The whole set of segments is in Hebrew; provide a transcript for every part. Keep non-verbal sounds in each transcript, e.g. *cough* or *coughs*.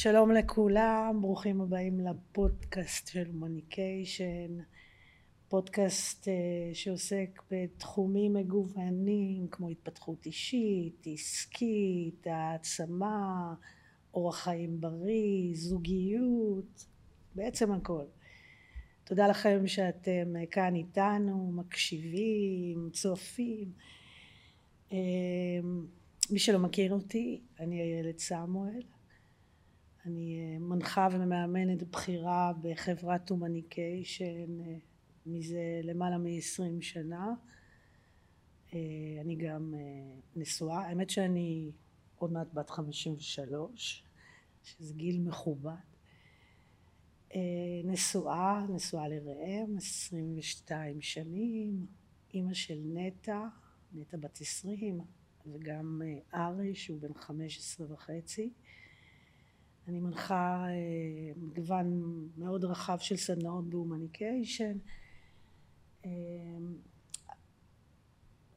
שלום לכולם, ברוכים הבאים לפודקאסט של מוניקיישן, פודקאסט uh, שעוסק בתחומים מגוונים כמו התפתחות אישית, עסקית, העצמה, אורח חיים בריא, זוגיות, בעצם הכל. תודה לכם שאתם כאן איתנו, מקשיבים, צופים. Uh, מי שלא מכיר אותי, אני איילת סמואל. אני אה, מנחה ומאמנת בכירה בחברת הומניקיישן אה, מזה למעלה מ-20 שנה. אה, אני גם נשואה, האמת שאני עוד מעט בת 53, שזה גיל מכובד. נשואה, נשואה לראם, 22 שנים, אימא של נטע, נטע בת 20, וגם ארי שהוא בן 15 וחצי. אני מנחה אה, מגוון מאוד רחב של סדנאות בהומניקיישן. אה,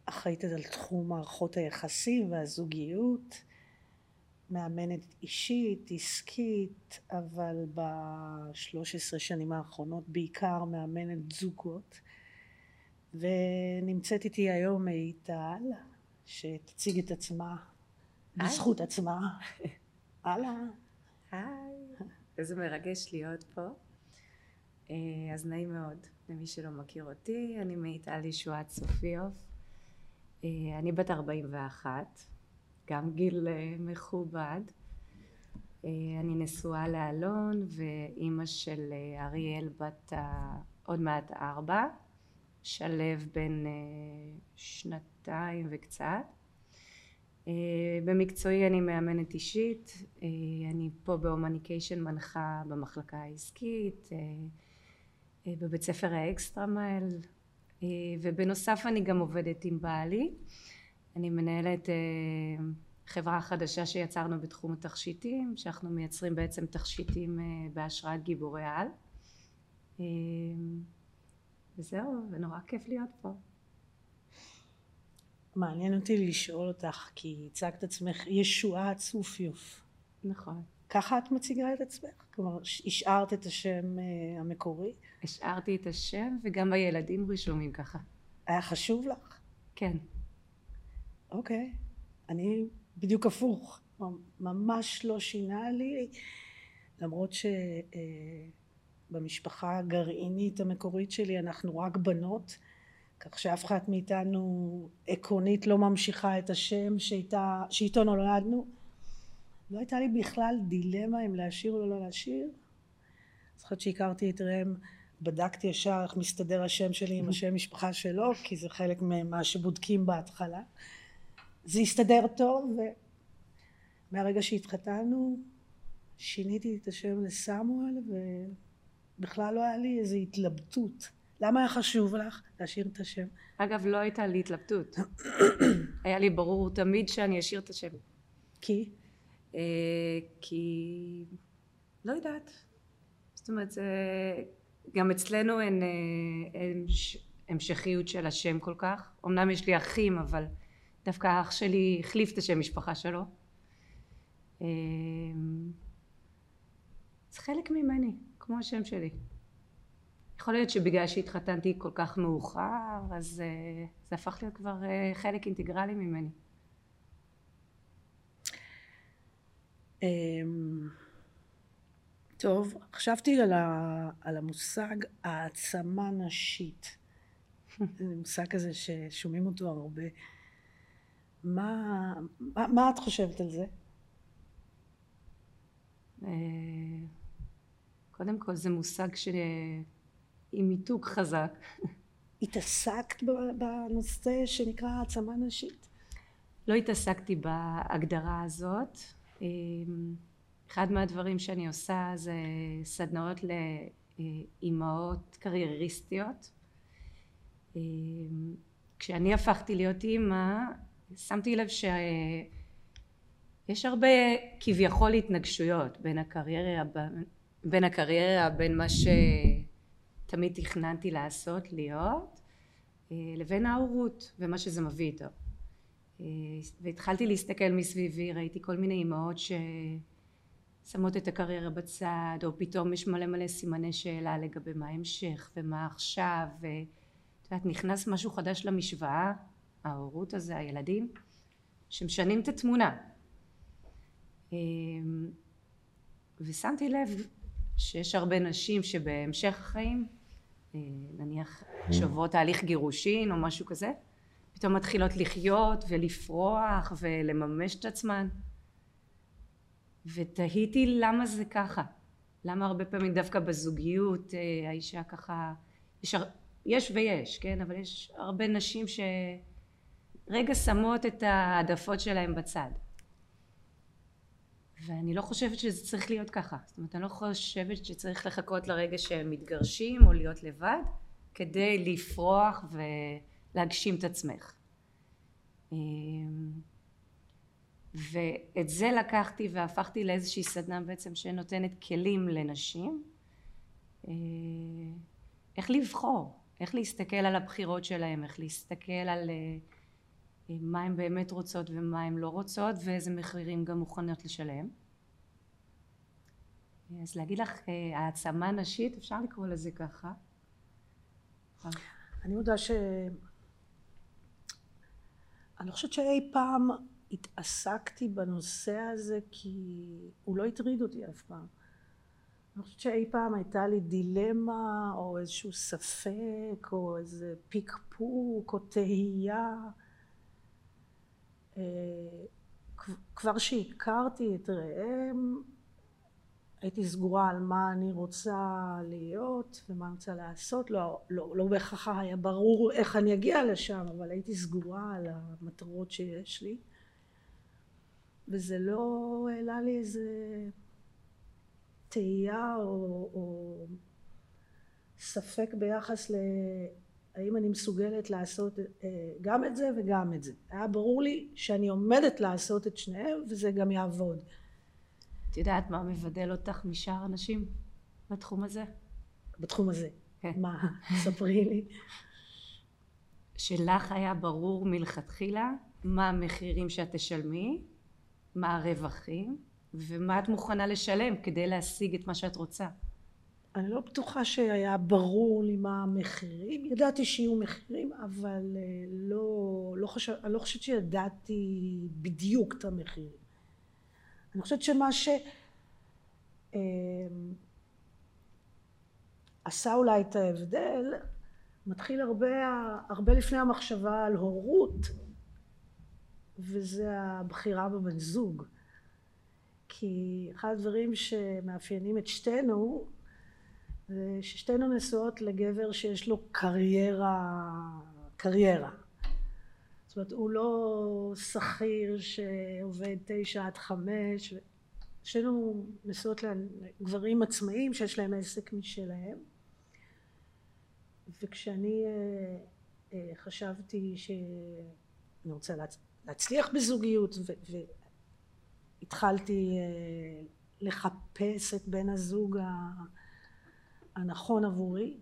אחראית על תחום מערכות היחסים והזוגיות, מאמנת אישית, עסקית, אבל בשלוש עשרה שנים האחרונות בעיקר מאמנת זוגות. ונמצאת איתי היום מיטל, שתציג את עצמה בזכות עצמה. *laughs* הלאה. היי, *laughs* איזה מרגש להיות פה. אה, אז נעים מאוד, למי שלא מכיר אותי, אני מיטל ישועת סופיוף. אה, אני בת 41, גם גיל אה, מכובד. אני נשואה לאלון ואימא של אריאל בת עוד מעט ארבע, שלו בן שנתיים וקצת. אה, במקצועי אני מאמנת אישית, אה, אני פה ב Humanication מנחה במחלקה העסקית, אה, בבית ספר ה extra mile, ובנוסף אני גם עובדת עם בעלי. אני מנהלת חברה חדשה שיצרנו בתחום התכשיטים, שאנחנו מייצרים בעצם תכשיטים בהשראת גיבורי על. וזהו, ונורא כיף להיות פה. מעניין אותי לשאול אותך, כי הצגת עצמך ישועה צופיוף. נכון. ככה את מציגה את עצמך? כלומר, השארת את השם uh, המקורי? השארתי את השם, וגם הילדים רשומים ככה. היה חשוב לך? כן. אוקיי. אני בדיוק הפוך. ממש לא שינה לי, למרות שבמשפחה אה, הגרעינית המקורית שלי אנחנו רק בנות. כך שאף אחת מאיתנו עקרונית לא ממשיכה את השם שאיתה, שאיתו נולדנו. לא הייתה לי בכלל דילמה אם להשאיר או לא להשאיר. זוכרת שהכרתי את ראם, בדקתי ישר איך מסתדר השם שלי עם השם משפחה שלו, כי זה חלק ממה שבודקים בהתחלה. זה הסתדר טוב, ומהרגע שהתחתנו שיניתי את השם לסמואל, ובכלל לא היה לי איזו התלבטות. למה היה חשוב לך להשאיר את השם? אגב, לא הייתה לי התלבטות. *coughs* היה לי ברור תמיד שאני אשאיר את השם. כי? אה, כי... לא יודעת. זאת אומרת, זה... גם אצלנו אין, אה, אין המשכיות של השם כל כך. אמנם יש לי אחים, אבל דווקא אח שלי החליף את השם משפחה שלו. אה, זה חלק ממני, כמו השם שלי. יכול להיות שבגלל שהתחתנתי כל כך מאוחר, אז uh, זה הפך להיות כבר uh, חלק אינטגרלי ממני. Um, טוב, חשבתי על, ה, על המושג העצמה נשית. *laughs* זה מושג כזה ששומעים אותו הרבה. מה, מה, מה את חושבת על זה? Uh, קודם כל זה מושג ש... עם מיתוג חזק. התעסקת בנושא שנקרא העצמה נשית? לא התעסקתי בהגדרה הזאת. אמ, אחד מהדברים שאני עושה זה סדנאות לאימהות קרייריסטיות. אמ, כשאני הפכתי להיות אימא, שמתי לב שיש הרבה כביכול התנגשויות בין הקריירה, בין הקריירה, בין מה ש... תמיד תכננתי לעשות, להיות, אה, לבין ההורות ומה שזה מביא איתו. אה, והתחלתי להסתכל מסביבי, ראיתי כל מיני אימהות שמות את הקריירה בצד או פתאום יש מלא מלא סימני שאלה לגבי מה ההמשך ומה עכשיו ואת יודעת נכנס משהו חדש למשוואה ההורות הזה הילדים שמשנים את התמונה אמ, ושמתי לב שיש הרבה נשים שבהמשך החיים אה, נניח שעוברות תהליך גירושין או משהו כזה פתאום מתחילות לחיות ולפרוח ולממש את עצמן. ותהיתי למה זה ככה. למה הרבה פעמים דווקא בזוגיות אה, האישה ככה יש, יש ויש כן? אבל יש הרבה נשים שרגע שמות את העדפות שלהם בצד ואני לא חושבת שזה צריך להיות ככה. זאת אומרת אני לא חושבת שצריך לחכות לרגע שהם מתגרשים או להיות לבד כדי לפרוח ולהגשים את עצמך. אמ, ואת זה לקחתי והפכתי לאיזושהי סדנה בעצם שנותנת כלים לנשים אה, איך לבחור איך להסתכל על הבחירות שלהם איך להסתכל על אה, מה הן באמת רוצות ומה הן לא רוצות ואיזה מחירים גם מוכנות לשלם אז להגיד לך אה, העצמה נשית אפשר לקרוא לזה ככה אני מודה ש... אני חושבת שאי פעם התעסקתי בנושא הזה כי הוא לא הטריד אותי אף פעם. אני חושבת שאי פעם הייתה לי דילמה או איזשהו ספק או איזה פיקפוק או תהייה. אה, כבר שהכרתי את ראם הייתי סגורה על מה אני רוצה להיות ומה אני רוצה לעשות. לא, לא, לא בהכרח היה ברור איך אני אגיע לשם אבל הייתי סגורה על המטרות שיש לי. וזה לא העלה לי איזה תהייה או, או ספק ביחס להאם אני מסוגלת לעשות אה, גם את זה וגם את זה. היה ברור לי שאני עומדת לעשות את שניהם וזה גם יעבוד. את יודעת מה מבדל אותך משאר אנשים בתחום הזה? בתחום הזה. כן. מה? ספרי לי. שלך היה ברור מלכתחילה מה המחירים שאת תשלמי מה הרווחים ומה את מוכנה לשלם כדי להשיג את מה שאת רוצה. אני לא בטוחה שהיה ברור לי מה המחירים, ידעתי שיהיו מחירים אבל אה, לא, לא חושב, אני לא חושבת שידעתי בדיוק את המחירים. אני חושבת שמה ש... אה, עשה אולי את ההבדל מתחיל הרבה, הרבה לפני המחשבה על הורות וזה הבחירה בבן זוג. כי אחד הדברים שמאפיינים את שתינו זה ששתינו נשואות לגבר שיש לו קריירה, קריירה. זאת אומרת הוא לא שכיר שעובד תשע עד חמש, שתינו נשואות לגברים עצמאיים שיש להם עסק משלהם וכשאני אה, אה, חשבתי שאני רוצה להצליח בזוגיות והתחלתי אה, לחפש את בן הזוג הנכון עבורי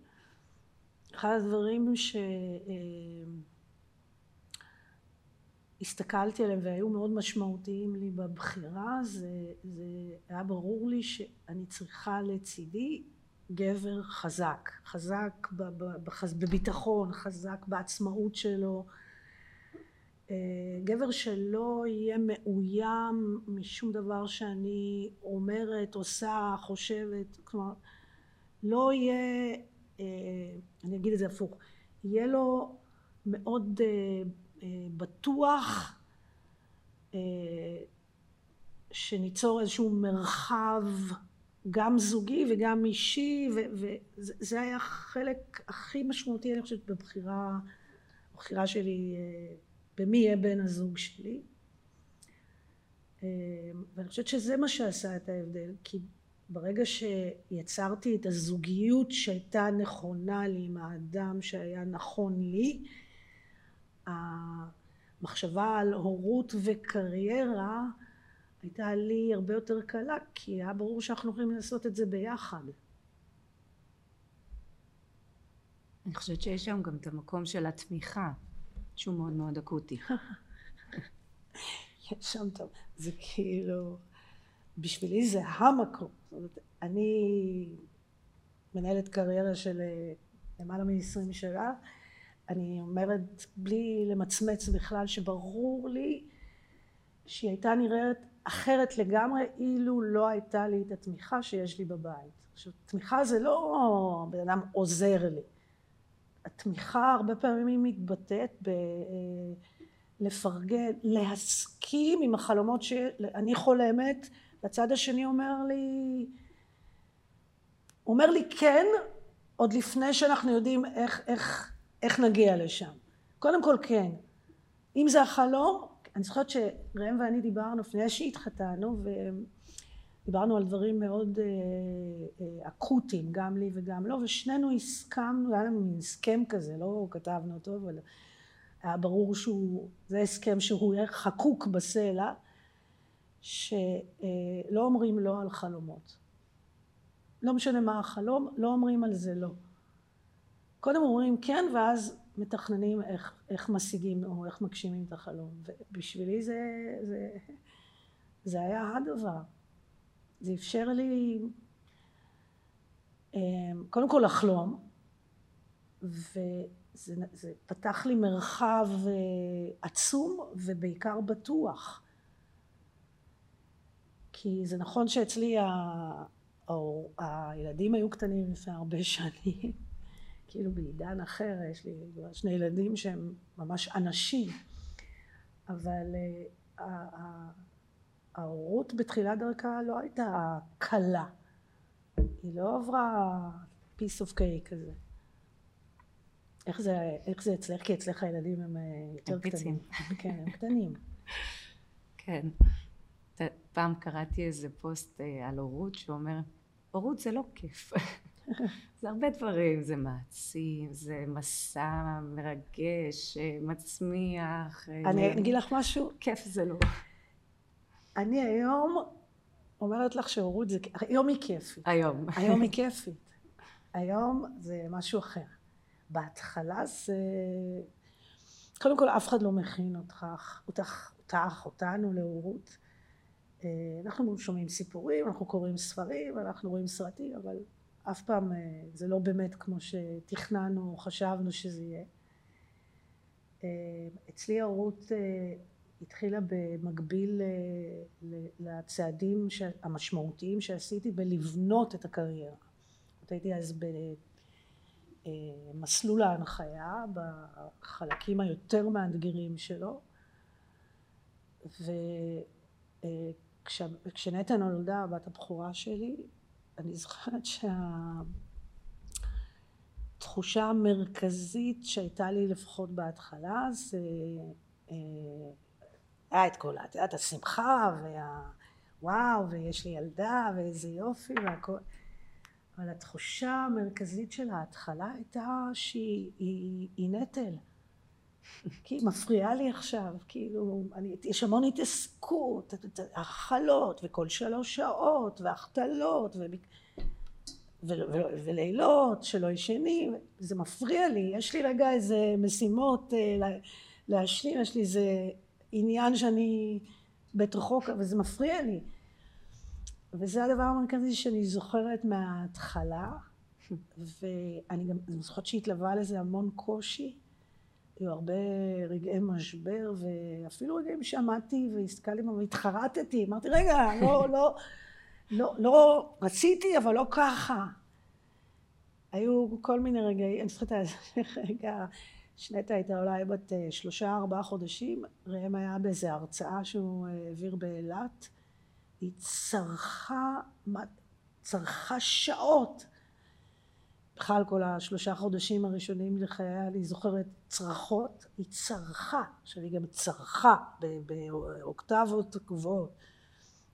אחד הדברים שהסתכלתי עליהם והיו מאוד משמעותיים לי בבחירה זה, זה היה ברור לי שאני צריכה לצידי גבר חזק חזק בביטחון חזק בעצמאות שלו. אה, גבר שלא יהיה מאוים משום דבר שאני אומרת, עושה, חושבת, כלומר לא יהיה, אה, אני אגיד את זה הפוך, יהיה לו מאוד אה, בטוח שניצור איזשהו מרחב גם זוגי וגם אישי וזה היה חלק הכי משמעותי אני חושבת בבחירה, בבחירה שלי במי יהיה בן הזוג שלי. ואני חושבת שזה מה שעשה את ההבדל כי ברגע שיצרתי את הזוגיות שהייתה נכונה לי עם האדם שהיה נכון לי המחשבה על הורות וקריירה הייתה לי הרבה יותר קלה כי היה ברור שאנחנו יכולים לעשות את זה ביחד אני חושבת שיש שם גם את המקום של התמיכה שהוא מאוד מאוד אקוטי. *laughs* יש שם טוב, זה כאילו בשבילי זה המקום. זאת אומרת, אני מנהלת קריירה של אה, למעלה מ-20 שנה, אני אומרת בלי למצמץ בכלל שברור לי שהיא הייתה נראית אחרת לגמרי אילו לא הייתה לי את התמיכה שיש לי בבית. עכשיו תמיכה זה לא בן אדם עוזר לי. התמיכה הרבה פעמים מתבטאת בלפרגן, אה, להסכים עם החלומות שאני חולמת, והצד השני אומר לי, הוא אומר לי כן, עוד לפני שאנחנו יודעים איך, איך, איך נגיע לשם. קודם כל כן. אם זה החלום, אני זוכרת שראם ואני דיברנו לפני שהתחתנו ודיברנו על דברים מאוד אה, אה, אקוטיים גם לי וגם לו ושנינו הסכמנו, היה לנו מין הסכם כזה, לא כתבנו אותו אבל היה ברור שהוא, זה הסכם שהוא יהיה חקוק בסלע שלא אומרים לא על חלומות. לא משנה מה החלום, לא אומרים על זה לא. קודם אומרים כן ואז מתכננים איך, איך משיגים או איך מגשימים את החלום ובשבילי זה, זה, זה היה הדבר זה אפשר לי אמ, קודם כל לחלום וזה פתח לי מרחב אה, עצום ובעיקר בטוח כי זה נכון שאצלי ה... הילדים היו קטנים לפני הרבה *laughs* שנים כאילו בעידן אחר, יש לי שני ילדים שהם ממש אנשים, אבל uh, ההורות בתחילת דרכה לא הייתה קלה, היא לא עברה piece of cake כזה. איך זה, איך זה אצלך? כי אצלך הילדים הם אה, יותר קטנים. כן, הם קטנים. *laughs* כן. פעם קראתי איזה פוסט אה, על הורות שאומר, הורות זה לא כיף. *laughs* זה הרבה דברים, זה מעצים, זה מסע מרגש, מצמיח. אני אגיד לך משהו? כיף זה לא. אני היום אומרת לך שהורות זה, היום היא כיפית. היום. היום היא *laughs* כיפית. היום זה משהו אחר. בהתחלה זה... קודם כל אף אחד לא מכין אותך, אותך, אותך, אותנו להורות. אה, אנחנו שומעים סיפורים, אנחנו קוראים ספרים, אנחנו רואים סרטים, אבל אף פעם אה, זה לא באמת כמו שתכננו או חשבנו שזה יהיה. אה, אצלי ההורות התחילה במקביל לצעדים המשמעותיים שעשיתי בלבנות את הקריירה. הייתי אז במסלול ההנחיה בחלקים היותר מאתגרים שלו וכשנטע נולדה הבת הבכורה שלי אני זוכרת שהתחושה המרכזית שהייתה לי לפחות בהתחלה זה אה, היה את כל את יודעת השמחה והוואו ויש לי ילדה ואיזה יופי והכל. אבל התחושה המרכזית של ההתחלה הייתה שהיא היא, היא נטל כי היא מפריעה לי עכשיו, כאילו, אני, יש המון התעסקות, הכלות, וכל שלוש שעות, והחתלות, ולילות שלא ישנים, זה מפריע לי, יש לי רגע איזה משימות אה, להשלים, יש לי איזה עניין שאני בתוכו, וזה מפריע לי. וזה הדבר המרכזי שאני זוכרת מההתחלה, ואני גם זוכרת שהתלווה לזה המון קושי. היו הרבה רגעי משבר ואפילו רגעים שעמדתי והסתכלתי והתחרטתי אמרתי רגע לא לא לא לא רציתי אבל לא ככה. היו כל מיני רגעים אני זוכרת רגע שנטע הייתה אולי בת אה, שלושה ארבעה חודשים ראם היה באיזה הרצאה שהוא אה, העביר באילת. היא צרחה צרחה שעות בכלל כל השלושה חודשים הראשונים לחיי אני זוכרת צרחות, היא צרחה, עכשיו היא גם צרחה באוקטבות גבוהות.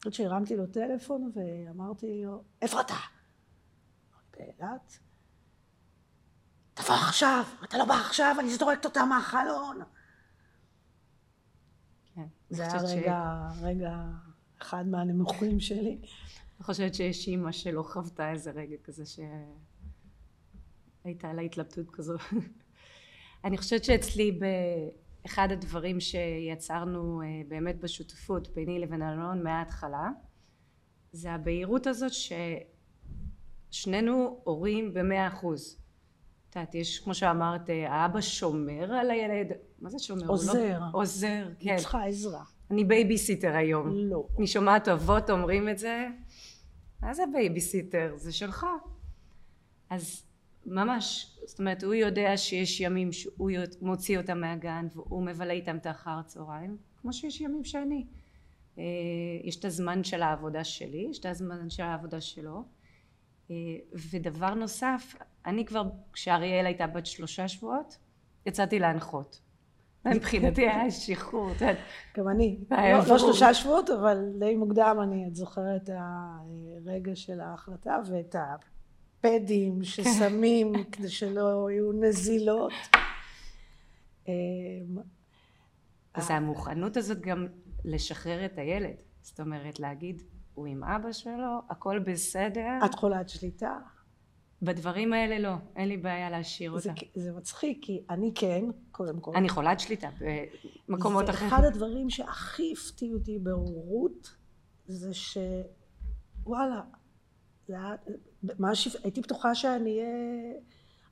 עד שהרמתי לו טלפון ואמרתי לו, איפה אתה? באילת? תבוא עכשיו, אתה לא בא עכשיו, אני זורקת אותה מהחלון. כן. זה היה רגע, רגע אחד מהנמוכים שלי. אני חושבת שיש אימא שלא חוותה איזה רגע כזה ש... הייתה לה התלבטות כזו. *laughs* אני חושבת שאצלי באחד הדברים שיצרנו אה, באמת בשותפות ביני לבין אלון מההתחלה זה הבהירות הזאת ששנינו הורים במאה אחוז. את יודעת, יש כמו שאמרת, האבא שומר על הילד, מה זה שומר? עוזר. לא, עוזר, כן. היא צריכה עזרה. אני בייביסיטר היום. לא. אני שומעת אבות אומרים את זה, מה זה בייביסיטר? זה שלך. אז ממש, זאת אומרת, הוא יודע שיש ימים שהוא מוציא אותם מהגן והוא מבלה איתם את האחר צהריים, כמו שיש ימים שאני. אה, יש את הזמן של העבודה שלי, יש את הזמן של העבודה שלו. אה, ודבר נוסף, אני כבר, כשאריאל הייתה בת שלושה שבועות, יצאתי להנחות. מבחינתי *laughs* היה שחרור, את יודעת. גם אני. לא, לא שלושה שבועות, אבל די מוקדם אני את זוכרת את הרגע של ההחלטה ואת הפדים ששמים כדי שלא יהיו נזילות. אמ, אז המוכנות הזאת גם לשחרר את הילד. זאת אומרת, להגיד, הוא עם אבא שלו, הכל בסדר. את חולת שליטה? בדברים האלה לא, אין לי בעיה להשאיר אותה. זה מצחיק, כי אני כן, קודם כל. אני חולת שליטה במקומות אחרים. אחד הדברים שהכי הפתיע אותי בהורות, זה שוואלה, מה שפ... הייתי בטוחה שאני אהיה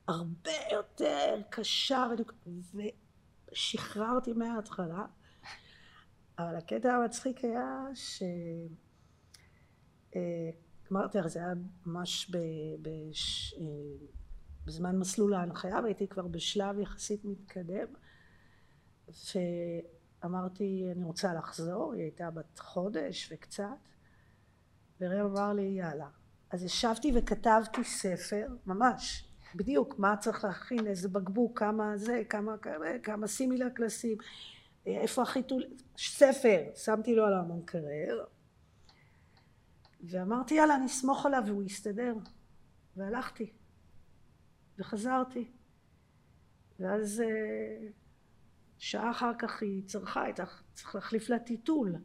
הרבה יותר קשה, ושחררתי מההתחלה. אבל הקטע המצחיק היה ש... אה, אמרתי לך, זה היה ממש ב, בש, אה, בזמן מסלול ההנחיה והייתי כבר בשלב יחסית מתקדם ואמרתי אני רוצה לחזור, היא הייתה בת חודש וקצת וראם אמר לי יאללה אז ישבתי וכתבתי ספר ממש בדיוק מה צריך להכין איזה בקבוק כמה זה כמה כמה, כמה סימילק לשים איפה החיתול ספר שמתי לו על המקרר ואמרתי יאללה אני אסמוך עליו והוא יסתדר והלכתי וחזרתי ואז אה, שעה אחר כך היא צרכה, הייתה צריך להחליף לה טיטול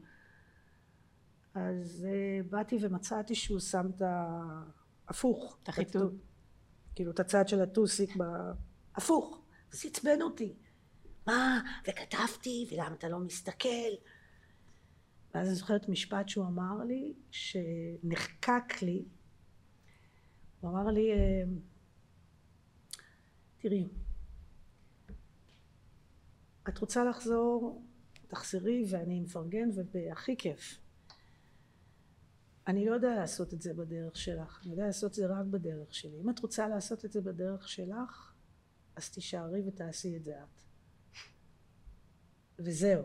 אז אה, באתי ומצאתי שהוא שם את ההפוך את החיתול. כאילו את הצד של הטוסיק הפוך. אז עצבן אותי. מה? וכתבתי ולמה אתה לא מסתכל? ואז אני זוכרת משפט שהוא אמר לי, שנחקק לי, הוא אמר לי, אה, תראי, את רוצה לחזור, תחזרי ואני מפרגן והכי כיף. אני לא יודע לעשות את זה בדרך שלך, אני יודע לעשות את זה רק בדרך שלי. אם את רוצה לעשות את זה בדרך שלך, אז תישארי ותעשי את זה את. וזהו.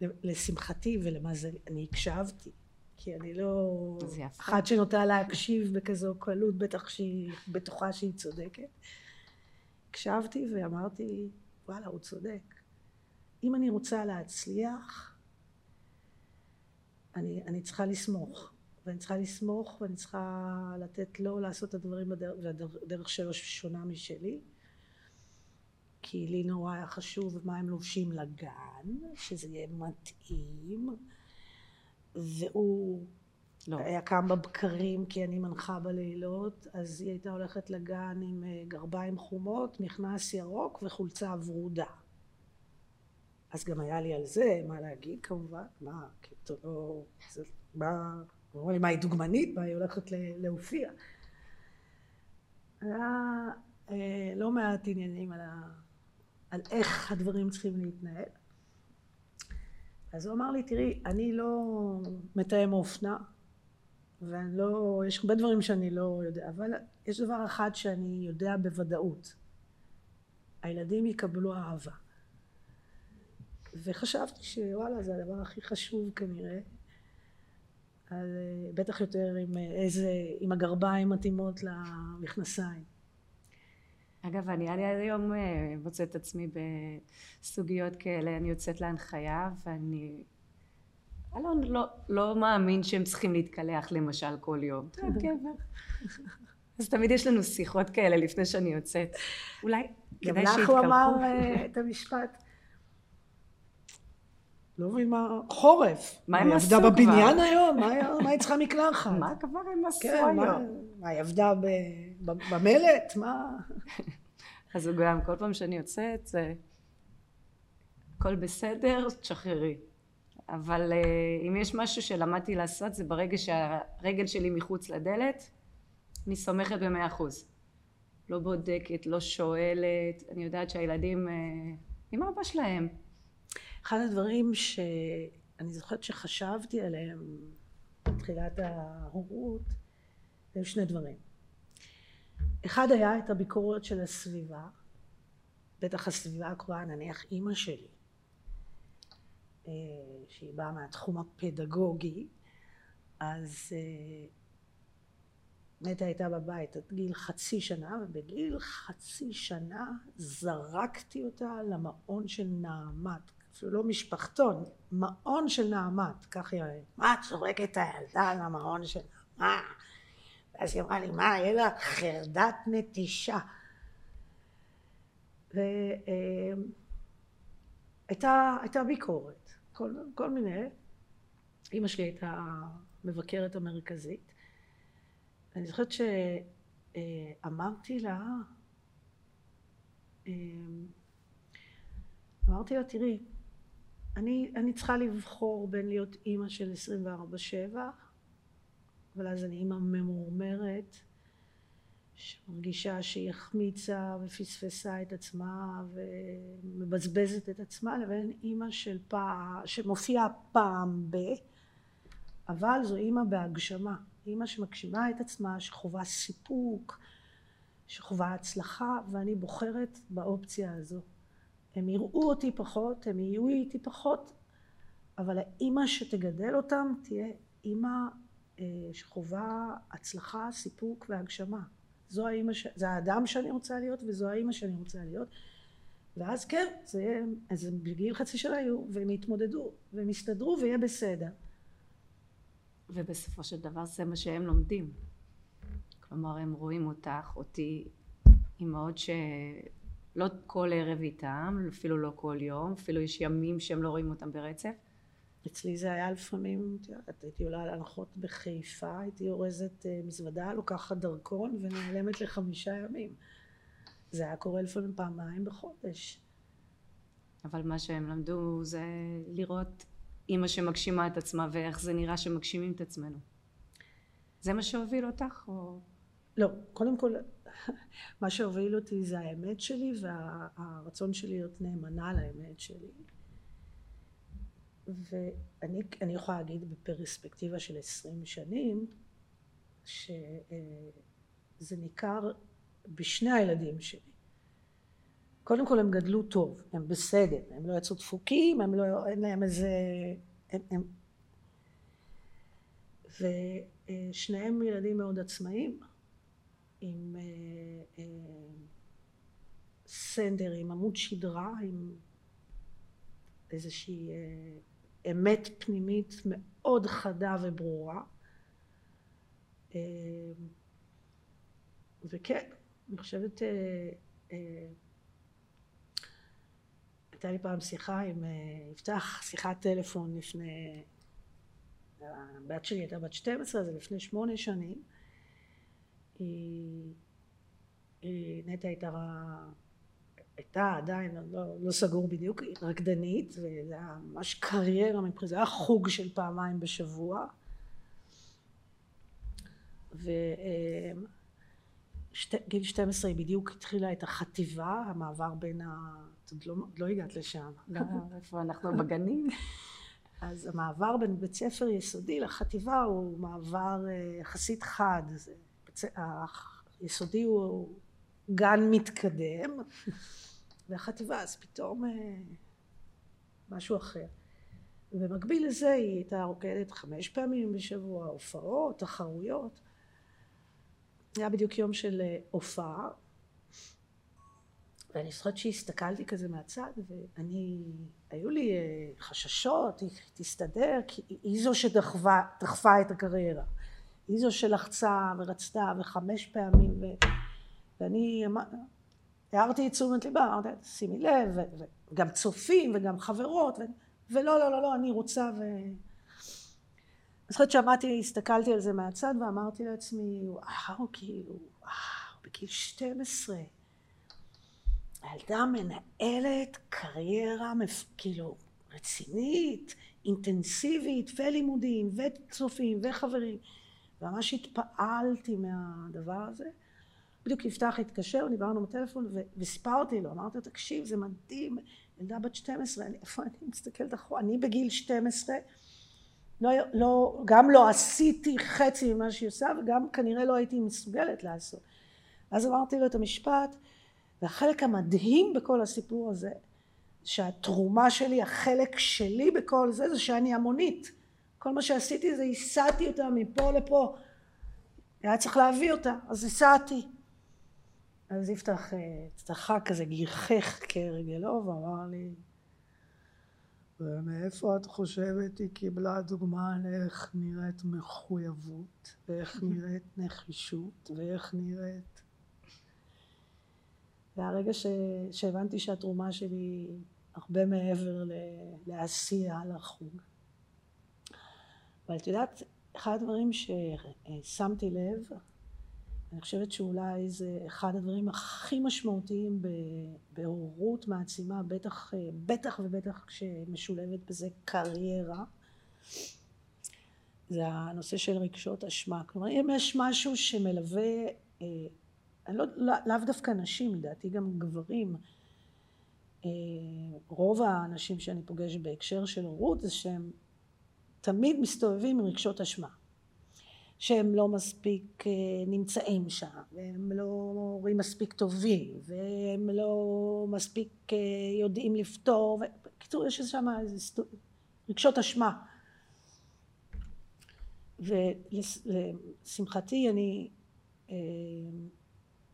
לשמחתי ולמזלי אני הקשבתי כי אני לא אחת שנוטה להקשיב בכזו קלות בטח שהיא בטוחה שהיא צודקת הקשבתי ואמרתי וואלה הוא צודק אם אני רוצה להצליח אני, אני צריכה לסמוך ואני צריכה לסמוך ואני צריכה לתת לו לעשות את הדברים בדרך, שלו שונה משלי כי לי נורא היה חשוב מה הם לובשים לגן, שזה יהיה מתאים, והוא לא. היה קם בבקרים כי אני מנחה בלילות, אז היא הייתה הולכת לגן עם אה, גרביים חומות, מכנס ירוק וחולצה ורודה. אז גם היה לי על זה מה להגיד כמובן, מה, כאילו לא, מה, אמרו לי מה היא דוגמנית, מה היא הולכת להופיע. היה אה, לא מעט עניינים על ה... על איך הדברים צריכים להתנהל. אז הוא אמר לי, תראי, אני לא מתאם אופנה, ואני לא, יש הרבה דברים שאני לא יודע, אבל יש דבר אחד שאני יודע בוודאות. הילדים יקבלו אהבה. וחשבתי שוואלה, זה הדבר הכי חשוב כנראה. על, בטח יותר עם איזה, עם הגרביים מתאימות למכנסיים. אגב, אני עד היום אה, מוצאת את עצמי בסוגיות כאלה, אני יוצאת להנחיה ואני... אלון לא, לא מאמין שהם צריכים להתקלח למשל כל יום. טוב, גבר. אז תמיד יש לנו שיחות כאלה לפני שאני יוצאת. אולי כדאי שיתקלחו. גם לך הוא אמר אה, את המשפט. לא מבין מה... חורף. מה הם עשו כבר? היא עבדה בבניין היום? מה היא צריכה מקלחת? מה כבר הם עשו כן, היום? מה, היא עבדה במלט? מה? *laughs* אז הוא גם כל פעם שאני יוצאת זה הכל בסדר, תשחררי. אבל uh, אם יש משהו שלמדתי לעשות זה ברגע שהרגל שלי מחוץ לדלת אני סומכת במאה אחוז לא בודקת, לא שואלת, אני יודעת שהילדים uh, עם אבא שלהם. אחד הדברים שאני זוכרת שחשבתי עליהם בתחילת ההורות היו שני דברים. אחד היה את הביקורת של הסביבה בטח הסביבה הקרובה נניח אימא שלי אה, שהיא באה מהתחום הפדגוגי אז אה, נטע הייתה בבית עד גיל חצי שנה ובגיל חצי שנה זרקתי אותה למעון של נעמת אפילו לא משפחתון מעון של נעמת. כך היא אומרת מה את זורקת את הילדה למעון של נעמת ואז היא אמרה לי מה יהיה לה חרדת נטישה. והייתה ביקורת כל, כל מיני. אימא שלי הייתה מבקרת המרכזית. אני זוכרת שאמרתי לה אמרתי לה תראי אני, אני צריכה לבחור בין להיות אימא של 24/7 אבל אז אני אימא ממורמרת שמרגישה שהיא החמיצה ופספסה את עצמה ומבזבזת את עצמה לבין אימא של פעם שמופיעה פעם ב אבל זו אימא בהגשמה. אימא שמגשימה את עצמה שחווה סיפוק שחווה הצלחה ואני בוחרת באופציה הזו הם יראו אותי פחות הם יהיו איתי פחות אבל האימא שתגדל אותם תהיה אימא אה, שחווה הצלחה סיפוק והגשמה זו האימא, ש... זה האדם שאני רוצה להיות וזו האימא שאני רוצה להיות ואז כן, זה יהיה, אז בגיל חצי שנה היו והם יתמודדו והם יסתדרו ויהיה בסדר. ובסופו של דבר זה מה שהם לומדים. כלומר הם רואים אותך, אותי, אימהות שלא כל ערב איתם, אפילו לא כל יום, אפילו יש ימים שהם לא רואים אותם ברצף, אצלי זה היה לפעמים, את יודעת, הייתי עולה להנחות בחיפה, הייתי אורזת אה, מזוודה, לוקחת דרכון ונעלמת לחמישה ימים. זה היה קורה לפעמים פעמיים בחודש. אבל מה שהם למדו זה לראות אימא שמגשימה את עצמה ואיך זה נראה שמגשימים את עצמנו. זה מה שהוביל אותך או... לא, קודם כל מה שהוביל אותי זה האמת שלי והרצון שלי להיות נאמנה לאמת שלי. ואני יכולה להגיד בפרספקטיבה של עשרים שנים שזה ניכר בשני הילדים שלי. קודם כל הם גדלו טוב הם בסדר הם לא יצאו דפוקים הם לא אין להם איזה הם, הם. ושניהם ילדים מאוד עצמאיים עם אה, אה, סנדר עם עמוד שדרה עם איזושהי אה, אמת פנימית מאוד חדה וברורה. אה, וכן אני חושבת הייתה לי פעם שיחה עם יפתח שיחת טלפון לפני הבת שלי הייתה בת 12 זה לפני שמונה שנים היא, היא נטע הייתה הייתה עדיין לא, לא סגור בדיוק רקדנית וזה היה ממש קריירה מבחינת זה היה חוג של פעמיים בשבוע וגיל אמ, 12 היא בדיוק התחילה את החטיבה המעבר בין ה... את עוד לא, לא הגעת לשם לא, איפה אנחנו בגנים? *laughs* אז המעבר בין בית ספר יסודי לחטיבה הוא מעבר אה, יחסית חד היסודי הוא גן מתקדם *laughs* והחטיבה אז פתאום אה, משהו אחר. ובמקביל לזה היא הייתה רוקדת חמש פעמים בשבוע הופעות תחרויות. היה בדיוק יום של אה, הופעה. ואני זוכרת שהסתכלתי כזה מהצד ואני היו לי אה, חששות היא תסתדר כי היא זו שדחפה את הקריירה היא זו שלחצה ורצתה וחמש פעמים ו... ואני הערתי את תשומת ליבה, אמרתי שימי לב, וגם צופים וגם חברות, ו... ולא לא לא לא אני רוצה ו... אני זוכרת שמעתי, הסתכלתי על זה מהצד ואמרתי לעצמי וואו כאילו וואו בגיל 12 הילדה מנהלת קריירה כאילו רצינית אינטנסיבית ולימודים וצופים וחברים ממש התפעלתי מהדבר הזה. בדיוק יפתח התקשר דיברנו בטלפון וסיפרתי לו. אמרתי לו תקשיב זה מדהים ילדה בת 12 איפה אני מסתכלת אחורה? אני בגיל 12 לא, לא, גם לא עשיתי חצי ממה שהיא עושה וגם כנראה לא הייתי מסוגלת לעשות. אז אמרתי לו את המשפט והחלק המדהים בכל הסיפור הזה שהתרומה שלי החלק שלי בכל זה זה שאני המונית כל מה שעשיתי זה הסעתי אותה מפה לפה. היה צריך להביא אותה אז הסעתי אז יפתח צחק כזה גיחך כרגלו ואמר לי ומאיפה את חושבת היא קיבלה דוגמה לאיך נראית מחויבות ואיך נראית נחישות ואיך נראית? והרגע ש... שהבנתי שהתרומה שלי הרבה מעבר. לעשייה לחוג אבל את יודעת אחד הדברים ששמתי לב אני חושבת שאולי זה אחד הדברים הכי משמעותיים בהורות מעצימה בטח בטח ובטח כשמשולבת בזה קריירה זה הנושא של רגשות אשמה. כלומר אם יש משהו שמלווה אני לא, לא, לאו דווקא נשים לדעתי גם גברים רוב האנשים שאני פוגשת בהקשר של הורות זה שהם תמיד מסתובבים עם רגשות אשמה שהם לא מספיק נמצאים שם והם לא הורים מספיק טובים והם לא מספיק יודעים לפתור בקיצור יש שם רגשות אשמה. ולשמחתי אני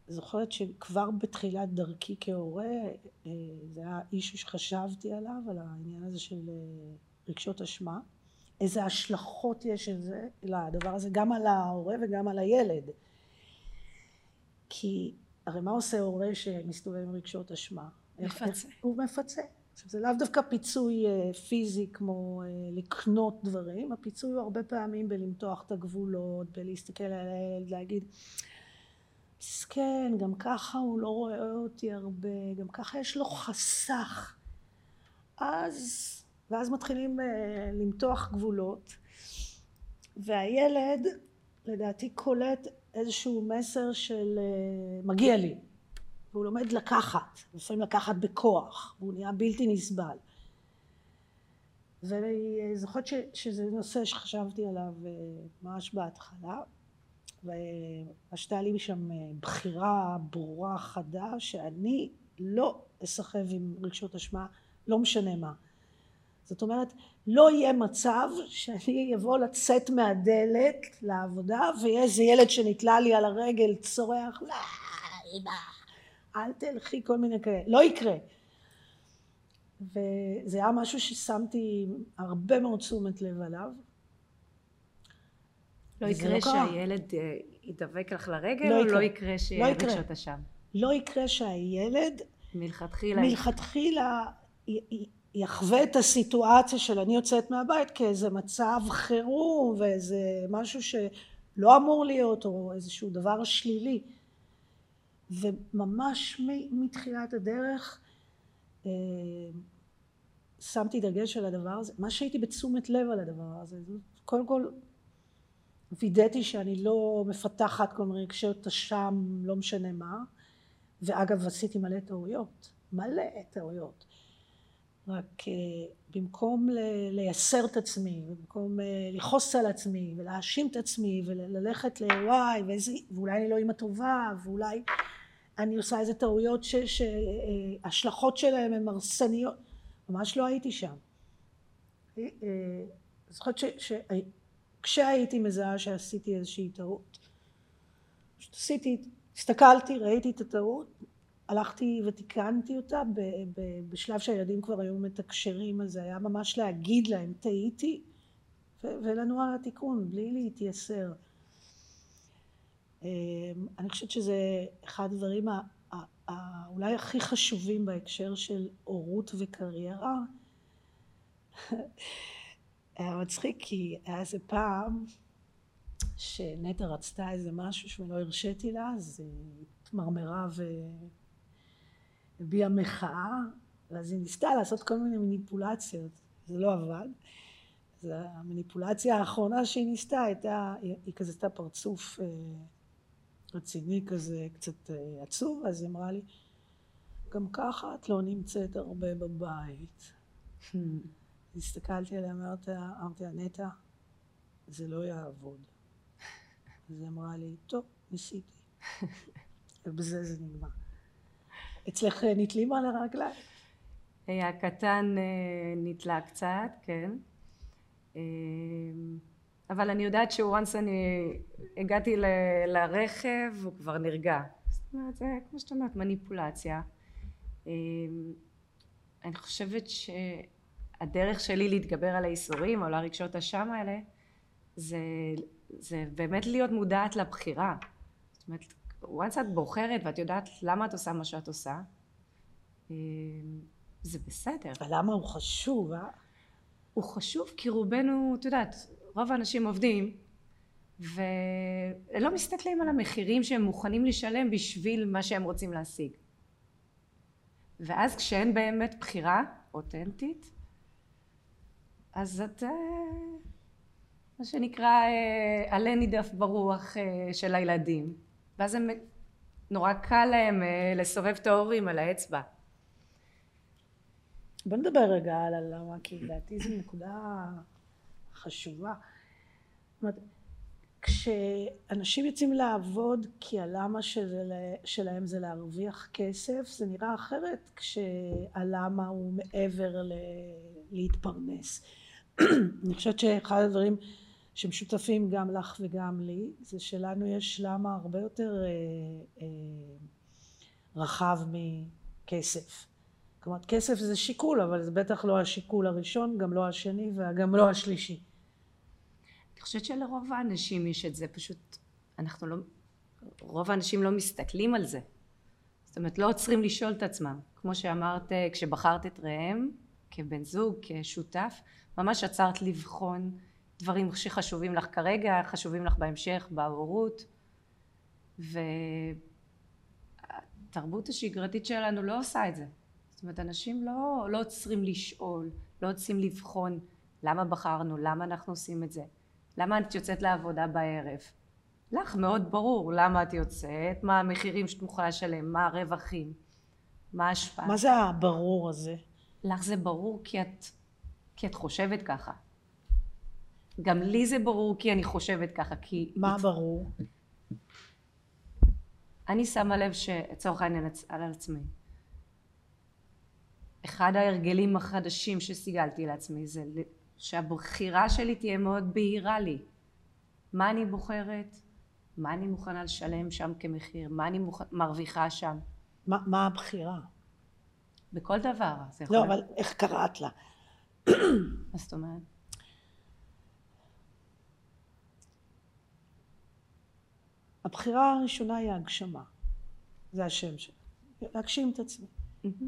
זוכרת שכבר בתחילת דרכי כהורה זה היה אישו שחשבתי עליו על העניין הזה של רגשות אשמה איזה השלכות יש לזה, לדבר הזה גם על ההורה וגם על הילד כי הרי מה עושה הורה שמסתובב עם רגשות אשמה? מפצה. הוא מפצה. עכשיו זה לאו דווקא פיצוי פיזי כמו לקנות דברים, הפיצוי הוא הרבה פעמים בלמתוח את הגבולות, בלהסתכל על הילד, להגיד מסכן, גם ככה הוא לא רואה אותי הרבה, גם ככה יש לו חסך. אז ואז מתחילים למתוח גבולות. והילד לדעתי קולט איזשהו מסר של מגיע לי. והוא לומד לקחת, לפעמים לקחת בכוח והוא נהיה בלתי נסבל. ואני זוכרת שזה נושא שחשבתי עליו ממש בהתחלה. והשתה לי שם בחירה ברורה חדה שאני לא אסחב עם רגשות אשמה לא משנה מה זאת אומרת לא יהיה מצב שאני אבוא לצאת מהדלת לעבודה ויהיה איזה ילד שנתלה לי על הרגל צורח לא אמא אל תלכי כל מיני כאלה. לא יקרה. וזה היה משהו ששמתי הרבה מאוד תשומת לב עליו. לא יקרה לא שהילד ידבק לך לרגל לא או יקרה. לא יקרה. שיהיה לא רגשות אשם? לא יקרה שהילד מלכתחילה. מלכתחילה יחווה את הסיטואציה של אני יוצאת מהבית כאיזה מצב חירום ואיזה משהו שלא אמור להיות או איזשהו דבר שלילי. וממש מתחילת הדרך אה, שמתי דגש על הדבר הזה. מה שהייתי בתשומת לב על הדבר הזה קודם כל וידאתי שאני לא מפתחת כל מיני רגשות אשם לא משנה מה. ואגב עשיתי מלא טעויות מלא טעויות רק במקום לייסר את עצמי במקום לכעוס על עצמי ולהאשים את עצמי וללכת לוואי ואיזה, ואולי אני לא אימא טובה ואולי אני עושה איזה טעויות שההשלכות שלהם הן הרסניות ממש לא הייתי שם. זוכרת שכשהייתי מזהה שעשיתי איזושהי טעות פשוט עשיתי הסתכלתי ראיתי את הטעות הלכתי ותיקנתי אותה בשלב שהילדים כבר היו מתקשרים אז זה היה ממש להגיד להם טעיתי ולנוע לתיקון בלי להתייסר אני חושבת שזה אחד הדברים אולי הכי חשובים בהקשר של הורות וקריירה. *laughs* היה מצחיק כי היה איזה פעם שנטע רצתה איזה משהו שלא הרשיתי לה אז היא התמרמרה הביעה מחאה ואז היא ניסתה לעשות כל מיני מניפולציות זה לא עבד אז המניפולציה האחרונה שהיא ניסתה הייתה, היא, היא כזה עשתה פרצוף אה, רציני כזה, קצת אה, עצוב, אז היא אמרה לי, גם ככה את לא נמצאת הרבה בבית. *laughs* הסתכלתי עליה, אמרתי לה, נטע, זה לא יעבוד. *laughs* אז היא אמרה לי, טוב, ניסיתי. *laughs* ובזה זה נגמר. אצלך נתלים על הרגליים? הקטן אה, נתלה קצת, כן. אה, אבל אני יודעת שוואנס אני הגעתי ל, לרכב הוא כבר נרגע. זאת אומרת, זה כמו שאת אומרת, מניפולציה. אה, אני חושבת שהדרך שלי להתגבר על הייסורים או לרגשות השם האלה זה, זה באמת להיות מודעת לבחירה. זאת אומרת, once את בוחרת ואת יודעת למה את עושה מה שאת עושה, זה בסדר. למה הוא חשוב, אה? הוא חשוב כי רובנו, את יודעת, רוב האנשים עובדים ולא מסתכלים על המחירים שהם מוכנים לשלם בשביל מה שהם רוצים להשיג. ואז כשאין באמת בחירה אותנטית, אז את אה, מה שנקרא אה, עלה נידף ברוח אה, של הילדים ואז הם נורא קל להם לסובב את ההורים על האצבע בוא נדבר רגע על הלמה, כי לדעתי זו נקודה חשובה. זאת אומרת, כשאנשים יוצאים לעבוד כי הלמה של, שלהם זה להרוויח כסף, זה נראה אחרת כשהלמה הוא מעבר ל, להתפרנס. *clears throat* אני חושבת שאחד הדברים שמשותפים גם לך וגם לי, זה שלנו יש למה הרבה יותר אה, אה, רחב מכסף. כלומר כסף זה שיקול אבל זה בטח לא השיקול הראשון גם לא השני וגם לא השלישי. אני חושבת שלרוב האנשים יש את זה פשוט אנחנו לא רוב האנשים לא מסתכלים על זה זאת אומרת לא עוצרים לשאול את עצמם כמו שאמרת כשבחרת את ראם כבן זוג כשותף ממש עצרת לבחון דברים שחשובים לך כרגע חשובים לך בהמשך בהורות והתרבות השגרתית שלנו לא עושה את זה זאת אומרת אנשים לא, לא עוצרים לשאול, לא עוצרים לבחון למה בחרנו, למה אנחנו עושים את זה, למה את יוצאת לעבודה בערב. לך מאוד ברור למה את יוצאת, מה המחירים שאת מוכנה לשלם, מה הרווחים, מה ההשפעה. מה זה הברור הזה? לך זה ברור כי את, כי את חושבת ככה. גם לי זה ברור כי אני חושבת ככה, כי... מה ברור? אני שמה לב שלצורך העניין על עצמי. אחד ההרגלים החדשים שסיגלתי לעצמי זה שהבחירה שלי תהיה מאוד בהירה לי מה אני בוחרת מה אני מוכנה לשלם שם כמחיר מה אני מוכ... מרוויחה שם מה, מה הבחירה? בכל דבר לא אבל איך קראת לה? מה זאת אומרת? הבחירה הראשונה היא ההגשמה. זה השם שלה להגשים את עצמי. Mm-hmm.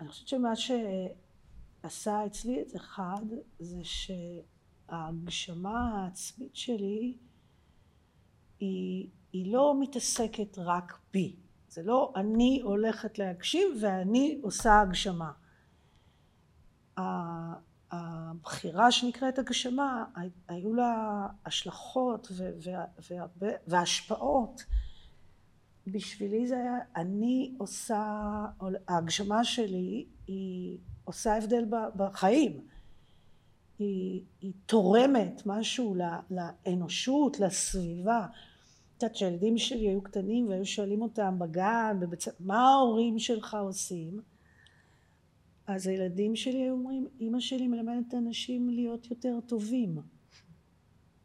אני חושבת שמה שעשה אצלי את אחד זה שההגשמה העצמית שלי היא, היא לא מתעסקת רק בי. זה לא אני הולכת להגשים ואני עושה הגשמה הבחירה שנקראת הגשמה היו לה השלכות והשפעות בשבילי זה היה, אני עושה, ההגשמה שלי היא עושה הבדל בחיים. היא, היא תורמת משהו לאנושות, לסביבה. את יודעת, כשהילדים שלי היו קטנים והיו שואלים אותם בגן, בבצ... מה ההורים שלך עושים? אז הילדים שלי היו אומרים, אימא שלי מלמדת אנשים להיות יותר טובים.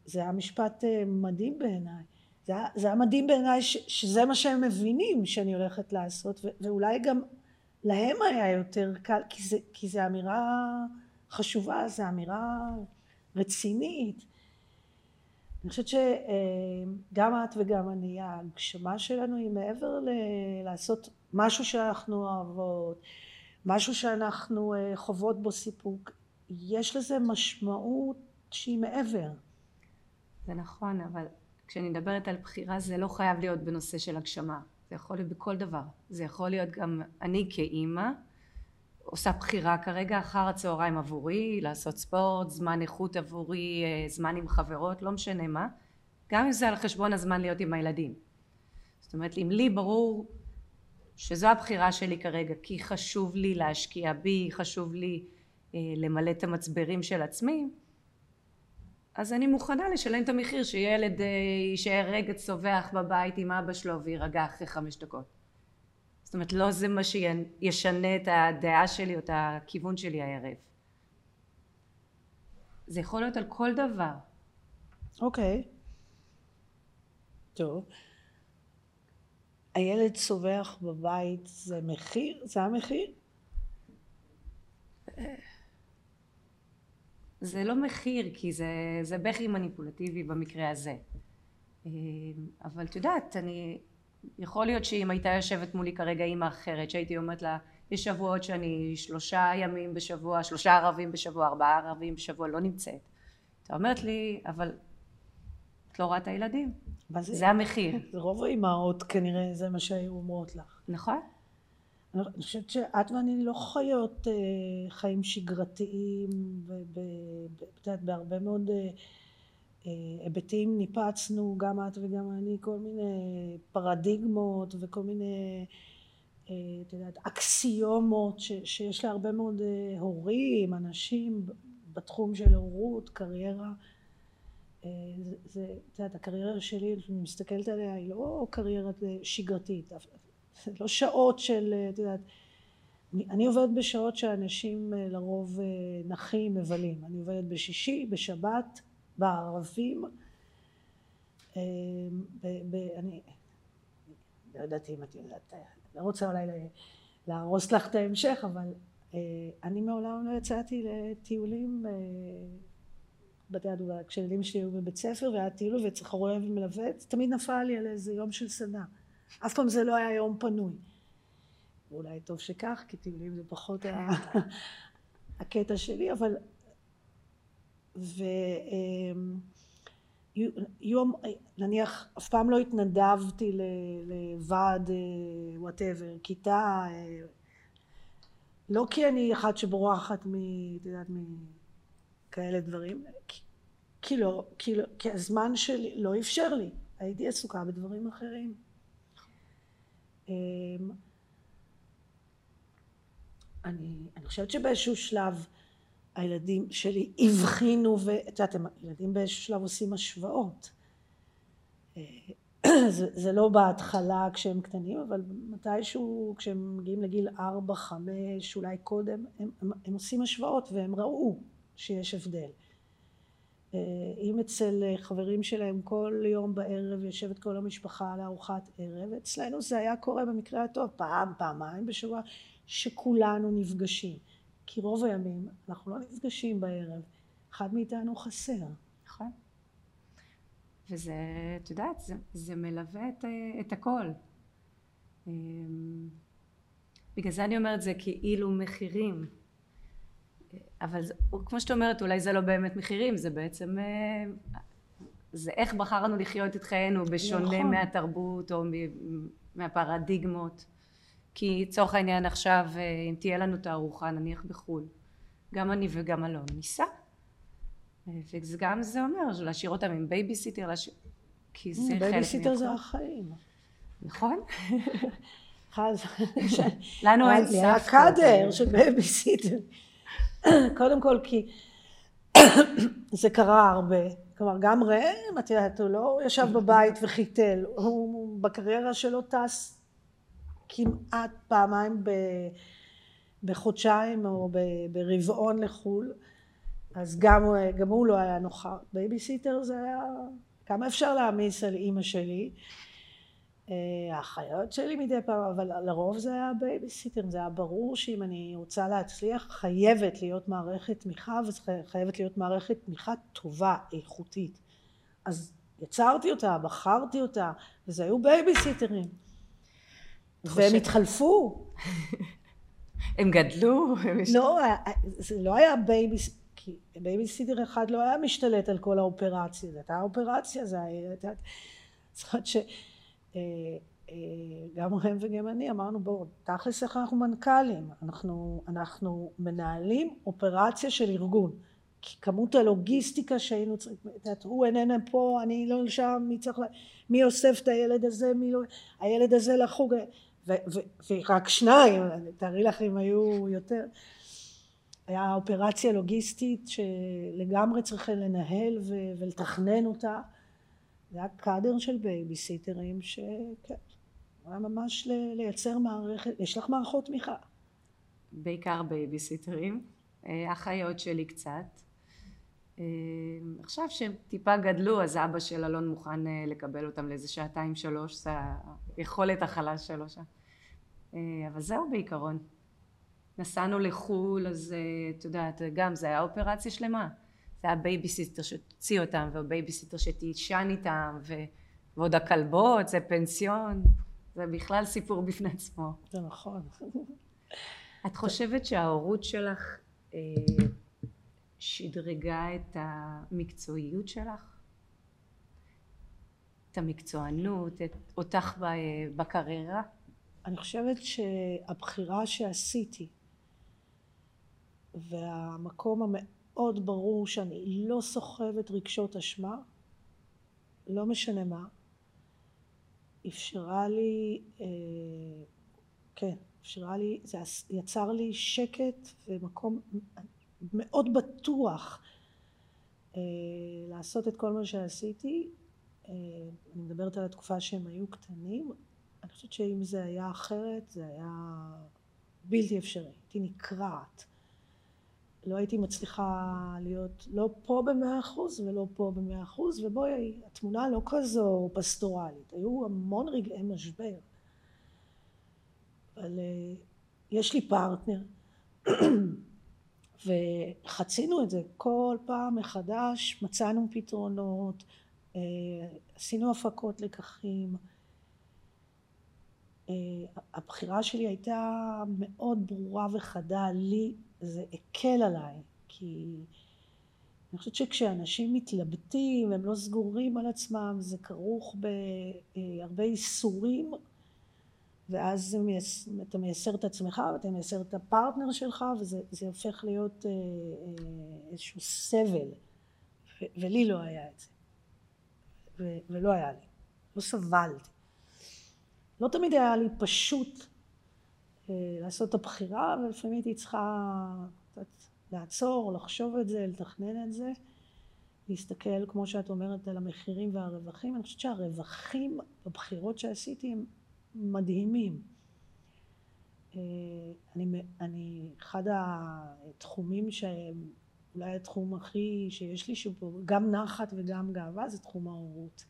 זה היה משפט אה, מדהים בעיניי. זה זה היה מדהים בעיניי שזה מה שהם מבינים שאני הולכת לעשות ו, ואולי גם להם היה יותר קל כי זה אמירה חשובה, זו אמירה רצינית. אני חושבת שגם את וגם אני, ההגשמה שלנו היא מעבר ל- לעשות משהו שאנחנו אוהבות, משהו שאנחנו אה, חוות בו סיפוק, יש לזה משמעות שהיא מעבר. זה נכון, אבל כשאני מדברת על בחירה זה לא חייב להיות בנושא של הגשמה זה יכול להיות בכל דבר זה יכול להיות גם אני כאימא עושה בחירה כרגע אחר הצהריים עבורי, לעשות ספורט, זמן איכות עבורי, אה, זמן עם חברות, לא משנה מה, גם אם זה על חשבון הזמן להיות עם הילדים. זאת אומרת, אם לי ברור שזו הבחירה שלי כרגע, כי חשוב לי להשקיע בי, חשוב לי אה, למלא את המצברים של עצמי, אז אני מוכנה לשלם את המחיר שילד אה, יישאר רגע צווח בבית עם אבא שלו ויירגע אחרי חמש דקות. זאת אומרת לא זה מה שישנה את הדעה שלי או את הכיוון שלי הערב. זה יכול להיות על כל דבר. אוקיי. Okay. טוב. הילד צווח בבית זה מחיר? זה המחיר? זה לא מחיר כי זה, זה בכי מניפולטיבי במקרה הזה. אה, אבל את יודעת, אני, יכול להיות שאם הייתה יושבת מולי כרגע אימא אחרת שהייתי אומרת לה יש שבועות שאני שלושה ימים בשבוע, שלושה ערבים בשבוע, ארבעה ערבים בשבוע לא נמצאת. אתה אומרת לי, אבל את לא רואה את הילדים. זה, זה המחיר. זה רוב האימהות כנראה זה מה שהיו אומרות לך. נכון. אני חושבת שאת ואני לא חיות אה, חיים שגרתיים ואת יודעת בהרבה מאוד אה, אה, היבטים ניפצנו גם את וגם אני כל מיני פרדיגמות וכל מיני את יודעת אקסיומות ש, שיש להרבה מאוד הורים אנשים בתחום של הורות קריירה זה, את יודעת הקריירה שלי אני מסתכלת עליה היא לא קריירה שגרתית זה לא שעות של, את יודעת, אני, אני עובדת בשעות שאנשים אה, לרוב אה, נחים, מבלים. אני עובדת בשישי, בשבת, בערבים. אה, ב, ב, אני לא יודעת אם את יודעת, לא רוצה אולי להרוס לך את ההמשך, אבל אני מעולם לא יצאתי לטיולים בתי הדוגמה. כשילדים שלי היו בבית ספר והיה טיול וצריך רואה ומלווה, תמיד נפל לי על איזה יום של סדנה. אף פעם זה לא היה יום פנוי. ואולי טוב שכך, כי טיולים זה פחות *laughs* הקטע שלי, אבל... ויום, אמ, נניח, אף פעם לא התנדבתי לוועד וואטאבר, כיתה, אה, לא כי אני אחת שבורחת מ... את יודעת, מכאלה דברים, כי לא, כי לא, כי הזמן שלי לא אפשר לי, הייתי עסוקה בדברים אחרים. אמ, אני, אני חושבת שבאיזשהו שלב הילדים שלי הבחינו ואת יודעת ילדים באיזשהו שלב עושים השוואות. אה, *clears throat* זה, זה לא בהתחלה כשהם קטנים אבל מתישהו כשהם מגיעים לגיל ארבע חמש אולי קודם הם, הם, הם עושים השוואות והם ראו שיש הבדל אה, אם אצל אה, חברים שלהם כל יום בערב יושבת כל המשפחה לארוחת ערב, אצלנו זה היה קורה במקרה הטוב פעם, פעמיים בשבוע, שכולנו נפגשים. כי רוב הימים אנחנו לא נפגשים בערב, אחד מאיתנו חסר. נכון. וזה, את יודעת, זה, זה מלווה את, אה, את הכל. בגלל זה אני אומרת זה כאילו מחירים. אבל זה, כמו שאת אומרת אולי זה לא באמת מחירים זה בעצם אה, זה איך בחרנו לחיות את חיינו בשונה נכון. מהתרבות או מהפרדיגמות. כי לצורך העניין עכשיו אה, אם תהיה לנו תערוכה נניח בחו"ל גם אני וגם אלון ניסע. אה, וגם זה אומר להשאיר אותם עם בייביסיטר להשאיר... כי זה חלק בייביסיטר זה החיים. נכון? לנו אין היה קאדר של בייביסיטר *coughs* קודם כל כי *coughs* זה קרה הרבה. כלומר גם ראם, את יודעת, הוא לא ישב בבית וחיתל, הוא בקריירה שלו טס כמעט פעמיים ב, בחודשיים או ברבעון לחו"ל, אז גם, גם הוא לא היה נוכח. בייביסיטר זה היה, כמה אפשר להעמיס על אימא שלי? אה, האחיות שלי מדי פעם, אבל לרוב זה היה בייביסיטר, זה היה ברור שאם אני רוצה להצליח חייבת להיות מערכת תמיכה וחייבת להיות מערכת תמיכה טובה, איכותית. אז יצרתי אותה, בחרתי אותה, וזה היו בייביסיטרים. והם התחלפו. *laughs* הם גדלו? לא, אה, אה, זה לא היה בייביסיטר. כי בייביסיטר אחד לא היה משתלט על כל האופרציה, זאת הייתה אופרציה, זה היה, זאת אומרת ש... אה, גם הם וגם אני אמרנו בואו תכלס איך אנחנו מנכ"לים? אנחנו, אנחנו מנהלים אופרציה של ארגון. כי כמות הלוגיסטיקה שהיינו צריכים, הוא איננה פה, אני לא שם, מי צריך, מי אוסף את הילד הזה, מי לא, הילד הזה לחוג, ורק שניים, תארי לך אם היו יותר, היה אופרציה לוגיסטית שלגמרי צריכים לנהל ולתכנן אותה, זה היה קאדר של בייביסיטרים שכן, היה ממש לייצר מערכת, יש לך מערכות תמיכה. בעיקר בייביסיטרים, אה, אחיות שלי קצת. אה, עכשיו שהם טיפה גדלו אז אבא של אלון מוכן אה, לקבל אותם לאיזה שעתיים שלוש זה היכולת הכלה שלו שם אבל זהו בעיקרון נסענו לחו"ל אז את יודעת גם זה היה אופרציה שלמה זה היה בייביסיטר שתוציא אותם ובייביסיטר שתישן איתם ו... ועוד הכלבות זה פנסיון זה בכלל סיפור בפני עצמו זה נכון את חושבת שההורות שלך שדרגה את המקצועיות שלך? את המקצוענות, את אותך בקריירה? אני חושבת שהבחירה שעשיתי והמקום המאוד ברור שאני לא סוחבת רגשות אשמה, לא משנה מה, אפשרה לי, אה, כן, אפשרה לי, זה יצר לי שקט ומקום, מאוד בטוח אה, לעשות את כל מה שעשיתי. אה, אני מדברת על התקופה שהם היו קטנים. אני חושבת שאם זה היה אחרת זה היה בלתי אפשרי. הייתי נקרעת. לא הייתי מצליחה להיות לא פה במאה אחוז ולא פה במאה אחוז ובואי התמונה לא כזו פסטורלית. היו המון רגעי משבר. אבל אה, יש לי פרטנר *clears throat* וחצינו את זה כל פעם מחדש מצאנו פתרונות אה, עשינו הפקות לקחים הבחירה שלי הייתה מאוד ברורה וחדה. לי זה הקל עליי כי אני חושבת שכשאנשים מתלבטים הם לא סגורים על עצמם זה כרוך בהרבה איסורים ואז אתה מייסר את עצמך ואתה מייסר את הפרטנר שלך וזה הופך להיות אה, אה, איזשהו סבל. ולי לא היה את זה. ולא היה לי, לא סבלתי. לא תמיד היה לי פשוט אה, לעשות את הבחירה ולפעמים הייתי צריכה לעצור, לחשוב את זה, לתכנן את זה, להסתכל כמו שאת אומרת על המחירים והרווחים. אני חושבת שהרווחים בבחירות שעשיתי הם מדהימים. אה, אני, אני, אחד התחומים שהם אולי התחום הכי שיש לי שהוא גם נחת וגם גאווה זה תחום ההורות.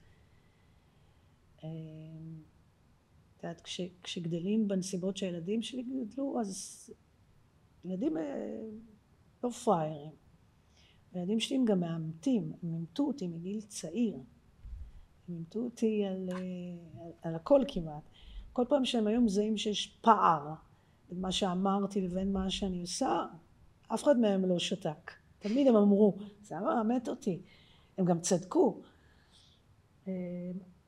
אה, יודעת, כש, כשגדלים בנסיבות שהילדים שלי גדלו אז ילדים אה, לא פראיירים. הילדים שלי הם גם מאמתים, הם אימתו אותי מגיל צעיר. הם אימתו אותי על, על, על הכל כמעט. כל פעם שהם היו מזהים שיש פער בין מה שאמרתי לבין מה שאני עושה, אף אחד מהם לא שתק. תמיד הם אמרו, זה מאמת אותי. הם גם צדקו.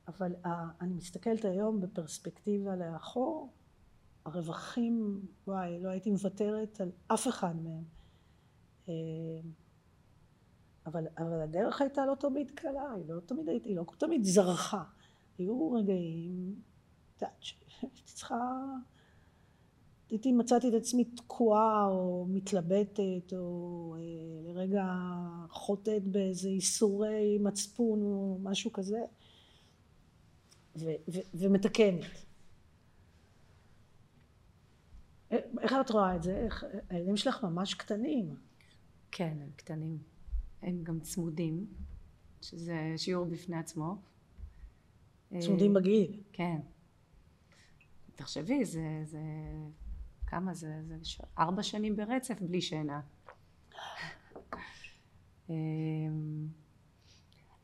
אבל אני מסתכלת היום בפרספקטיבה לאחור, הרווחים, וואי, לא הייתי מוותרת על אף אחד מהם. אה, אבל, אבל הדרך הייתה לא תמיד קלה, היא לא תמיד, היא לא תמיד זרחה. היו רגעים יודעת שהייתי צריכה, הייתי מצאתי את עצמי תקועה או מתלבטת או אה, לרגע חוטאת באיזה איסורי מצפון או משהו כזה ומתקנת. איך את רואה את זה? איך, הילדים שלך ממש קטנים. כן, הם קטנים. הם גם צמודים, שזה שיעור בפני עצמו. צמודים בגיל. כן. תחשבי, זה, זה, כמה זה, זה ארבע שנים ברצף בלי שינה. *laughs*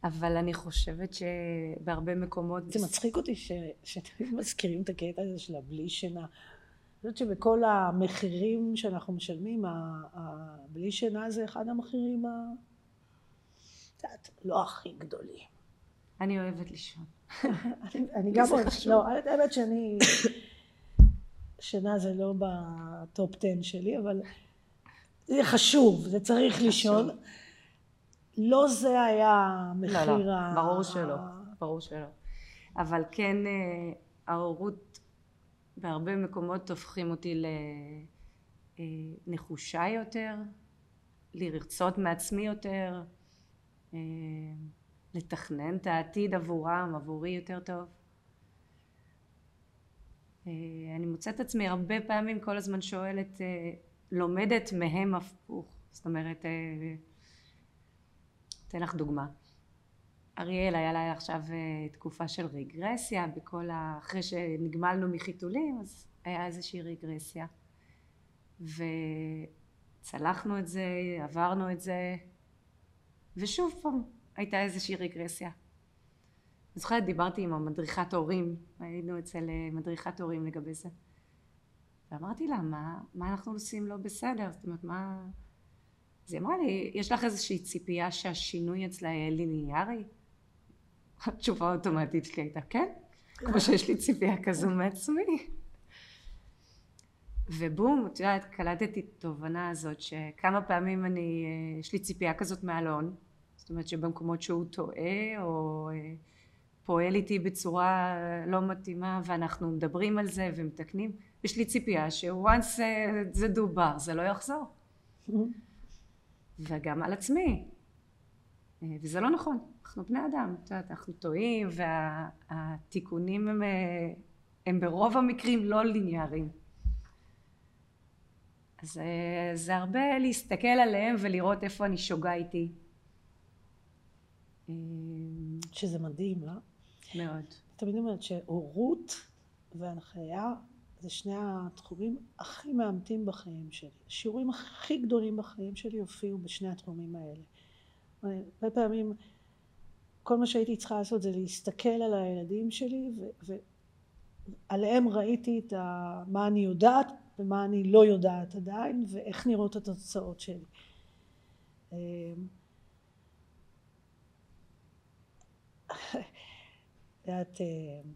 אבל אני חושבת שבהרבה מקומות... זה מצחיק אותי שתמיד *laughs* מזכירים את הקטע הזה של הבלי שינה. אני חושבת שבכל המחירים שאנחנו משלמים, הבלי שינה זה אחד המחירים ה... את יודעת, לא הכי גדולים. אני אוהבת לישון. *laughs* אני גם אוהבת, לא, האמת שאני, שינה זה לא בטופ 10 שלי, אבל זה חשוב, זה צריך לישון. לא זה היה מחיר לא, לא, ברור שלא, ברור שלא. אבל כן אה, ההורות בהרבה מקומות הופכים אותי לנחושה אה, יותר, לרצות מעצמי יותר, אה, לתכנן את העתיד עבורם, עבורי יותר טוב. אני מוצאת עצמי הרבה פעמים כל הזמן שואלת, לומדת מהם הפוך. זאת אומרת, אתן לך דוגמה. אריאל היה לה עכשיו אה, תקופה של רגרסיה בכל ה... אחרי שנגמלנו מחיתולים אז היה איזושהי רגרסיה וצלחנו את זה, עברנו את זה ושוב פעם הייתה איזושהי רגרסיה. אני זוכרת דיברתי עם המדריכת הורים, היינו אצל אה, מדריכת הורים לגבי זה ואמרתי לה מה, מה אנחנו עושים לא בסדר, זאת אומרת מה... אז היא אמרה לי יש לך איזושהי ציפייה שהשינוי אצלה יהיה ליניארי? התשובה האוטומטית שלי הייתה כן, כמו שיש לי ציפייה כזו מעצמי. ובום, את יודעת, קלטתי את התובנה הזאת שכמה פעמים אני, אה, יש לי ציפייה כזאת מאלון, זאת אומרת שבמקומות שהוא טועה או אה, פועל איתי בצורה לא מתאימה ואנחנו מדברים על זה ומתקנים, יש לי ציפייה אה, זה דובר זה לא יחזור. וגם על עצמי, וזה לא נכון. אנחנו בני אדם, את יודעת, אנחנו טועים והתיקונים הם, אה, הם ברוב המקרים לא ליניאריים. אז אה, זה הרבה להסתכל עליהם ולראות איפה אני שוגה איתי. שזה מדהים, לא? מאוד. תמיד אומרת שהורות והנחיה זה שני התחומים הכי מאמתים בחיים שלי. השיעורים הכי גדולים בחיים שלי הופיעו בשני התחומים האלה. הרבה פעמים כל מה שהייתי צריכה לעשות זה להסתכל על הילדים שלי ועליהם ראיתי את ה, מה אני יודעת ומה אני לא יודעת עדיין ואיך נראות התוצאות שלי. אמ, *laughs* יודעת, אמ,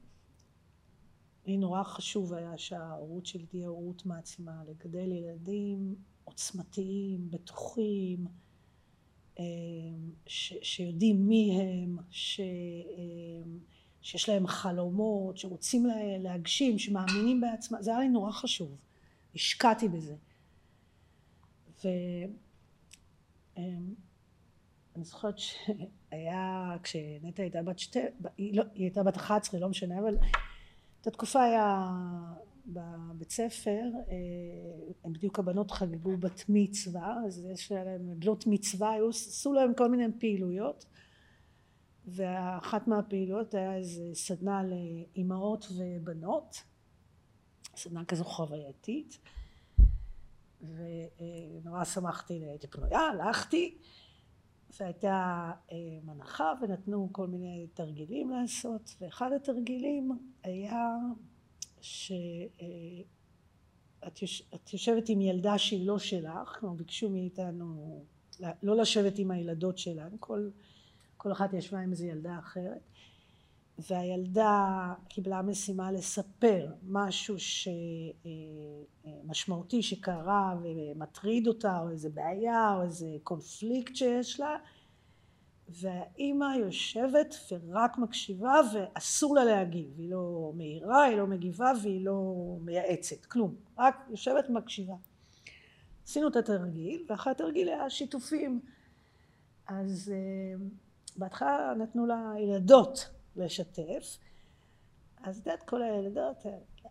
לי נורא חשוב היה שההורות שלי תהיה הורות מעצימה, לגדל ילדים עוצמתיים, בטוחים, אמ, ש, שיודעים מי הם, ש, אמ, שיש להם חלומות, שרוצים להגשים, שמאמינים בעצמם, זה היה לי נורא חשוב, השקעתי בזה. ואני אמ, זוכרת שהיה, כשנטע הייתה בת שתי, היא, לא, היא הייתה בת 11, לא משנה, אבל את התקופה היה בבית ספר, אה, בדיוק הבנות חגגו בת מצווה, אז יש להם בנות מצווה, היו, עשו להם כל מיני פעילויות, ואחת מהפעילויות היה איזה סדנה לאימהות ובנות, סדנה כזו חווייתית, ונורא שמחתי, הייתי פנויה, הלכתי, והייתה אה, מנחה ונתנו כל מיני תרגילים לעשות, ואחד התרגילים היה שאת יושבת עם ילדה שהיא לא שלך, כלומר ביקשו מאיתנו לא לשבת עם הילדות שלנו, כל, כל אחת ישבה עם איזו ילדה אחרת, והילדה קיבלה משימה לספר משהו שמשמעותי שקרה ומטריד אותה, או איזה בעיה, או איזה קונפליקט שיש לה, והאימא יושבת ורק מקשיבה ואסור לה להגיב, היא לא מעירה, היא לא מגיבה והיא לא מייעצת, כלום, רק יושבת ומקשיבה. עשינו את התרגיל, ואחרי התרגיל היה שיתופים. אז uh, בהתחלה נתנו לילדות לשתף, אז את כל הילדות,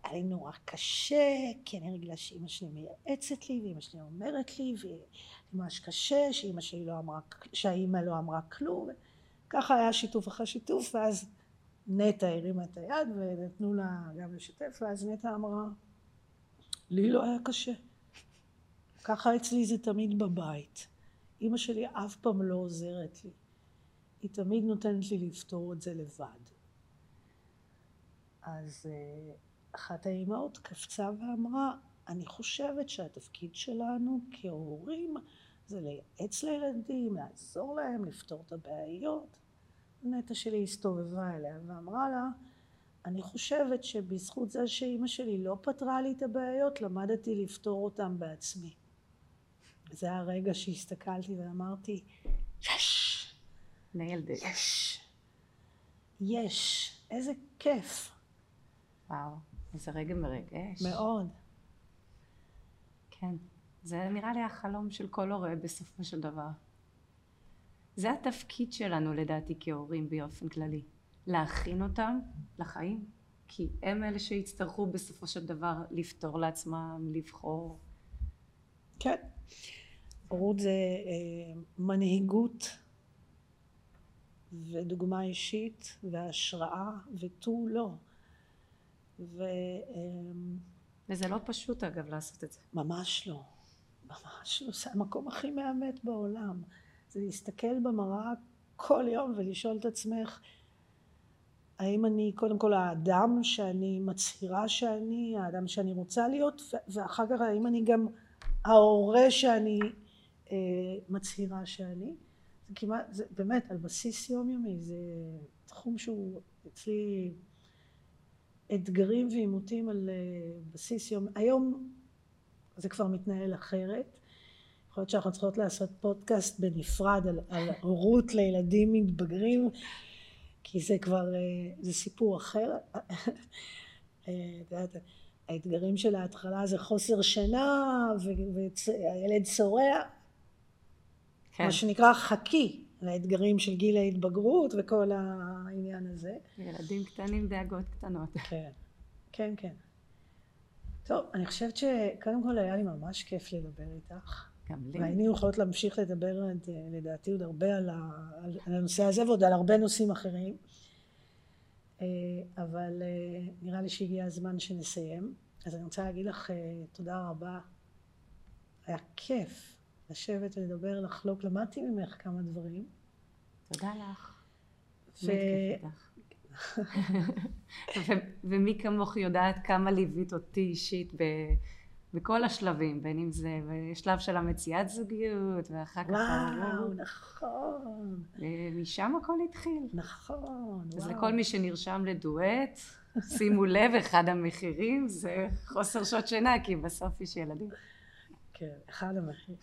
היה לי נורא קשה, כי אני רגילה שאימא שלי מייעצת לי, ואימא שלי אומרת לי, ממש קשה, שאימא שלי לא אמרה, שהאימא לא אמרה כלום. ככה היה שיתוף אחרי שיתוף, ואז נטע הרימה את היד ונתנו לה גם לשתף, ואז נטע אמרה, לי לא היה קשה. ככה אצלי זה תמיד בבית. אימא שלי אף פעם לא עוזרת לי. היא תמיד נותנת לי לפתור את זה לבד. אז אה, אחת האימהות קפצה ואמרה, אני חושבת שהתפקיד שלנו כהורים זה לייעץ לילדים, לעזור להם, לפתור את הבעיות. נטע שלי הסתובבה אליה ואמרה לה אני חושבת שבזכות זה שאימא שלי לא פתרה לי את הבעיות למדתי לפתור אותן בעצמי. זה הרגע שהסתכלתי ואמרתי יש! It. יש! יש! איזה כיף! וואו, איזה רגע מרגש. מאוד. כן. זה נראה לי החלום של כל הורה בסופו של דבר. זה התפקיד שלנו לדעתי כהורים באופן כללי. להכין אותם לחיים. כי הם אלה שיצטרכו בסופו של דבר לפתור לעצמם, לבחור. כן. הורות זה אה, מנהיגות ודוגמה אישית והשראה ותו לא. ו... אה, וזה לא פשוט אגב לעשות את זה. ממש לא. ממש לא. זה המקום הכי מאמת בעולם. זה להסתכל במראה כל יום ולשאול את עצמך האם אני קודם כל האדם שאני מצהירה שאני, האדם שאני רוצה להיות, ואחר כך האם אני גם ההורה שאני אה, מצהירה שאני. זה כמעט, זה באמת על בסיס יומיומי, זה תחום שהוא אצלי אתגרים ועימותים על אה, בסיס יום. היום זה כבר מתנהל אחרת. יכול להיות שאנחנו צריכות לעשות פודקאסט בנפרד על, על הורות לילדים מתבגרים, כי זה כבר, אה, זה סיפור אחר. אה, האתגרים של ההתחלה זה חוסר שינה, והילד צורע. כן. מה שנקרא חכי לאתגרים של גיל ההתבגרות וכל העניין הזה. ילדים קטנים דאגות קטנות. כן, כן, כן. טוב, אני חושבת שקודם כל היה לי ממש כיף לדבר איתך. גם לי. והיינו יכולות להמשיך לדבר לדעתי עוד הרבה על, הנושא הזה ועוד על הרבה נושאים אחרים. אה, אבל אה, נראה לי שהגיע הזמן שנסיים. אז אני רוצה להגיד לך אה, תודה רבה. היה כיף לשבת ולדבר, לחלוק. למדתי ממך כמה דברים. תודה לך. ו... ומי כמוך יודעת כמה ליווית אותי אישית ב... בכל השלבים, בין אם זה בשלב של המציאת זוגיות, ואחר כך... וואו, נכון. ומשם הכל התחיל. נכון, וואו. אז לכל מי שנרשם לדואט, שימו לב, אחד המחירים זה חוסר שעות שינה, כי בסוף יש ילדים. כן, אחד המחירים.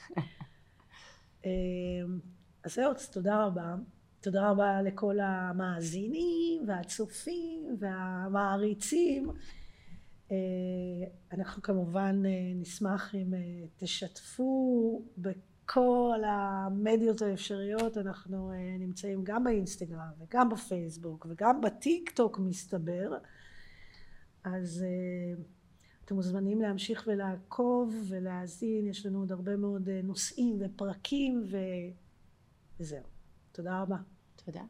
אמ, אז זהו, תודה רבה. תודה רבה לכל המאזינים והצופים והמעריצים. אה, אנחנו כמובן אה, נשמח אם אה, תשתפו בכל המדיות האפשריות, אנחנו נמצאים גם באינסטגרם וגם בפייסבוק וגם בטיק טוק מסתבר, אז אתם מוזמנים להמשיך ולעקוב ולהאזין, יש לנו עוד הרבה מאוד נושאים ופרקים ו... וזהו. תודה רבה. תודה.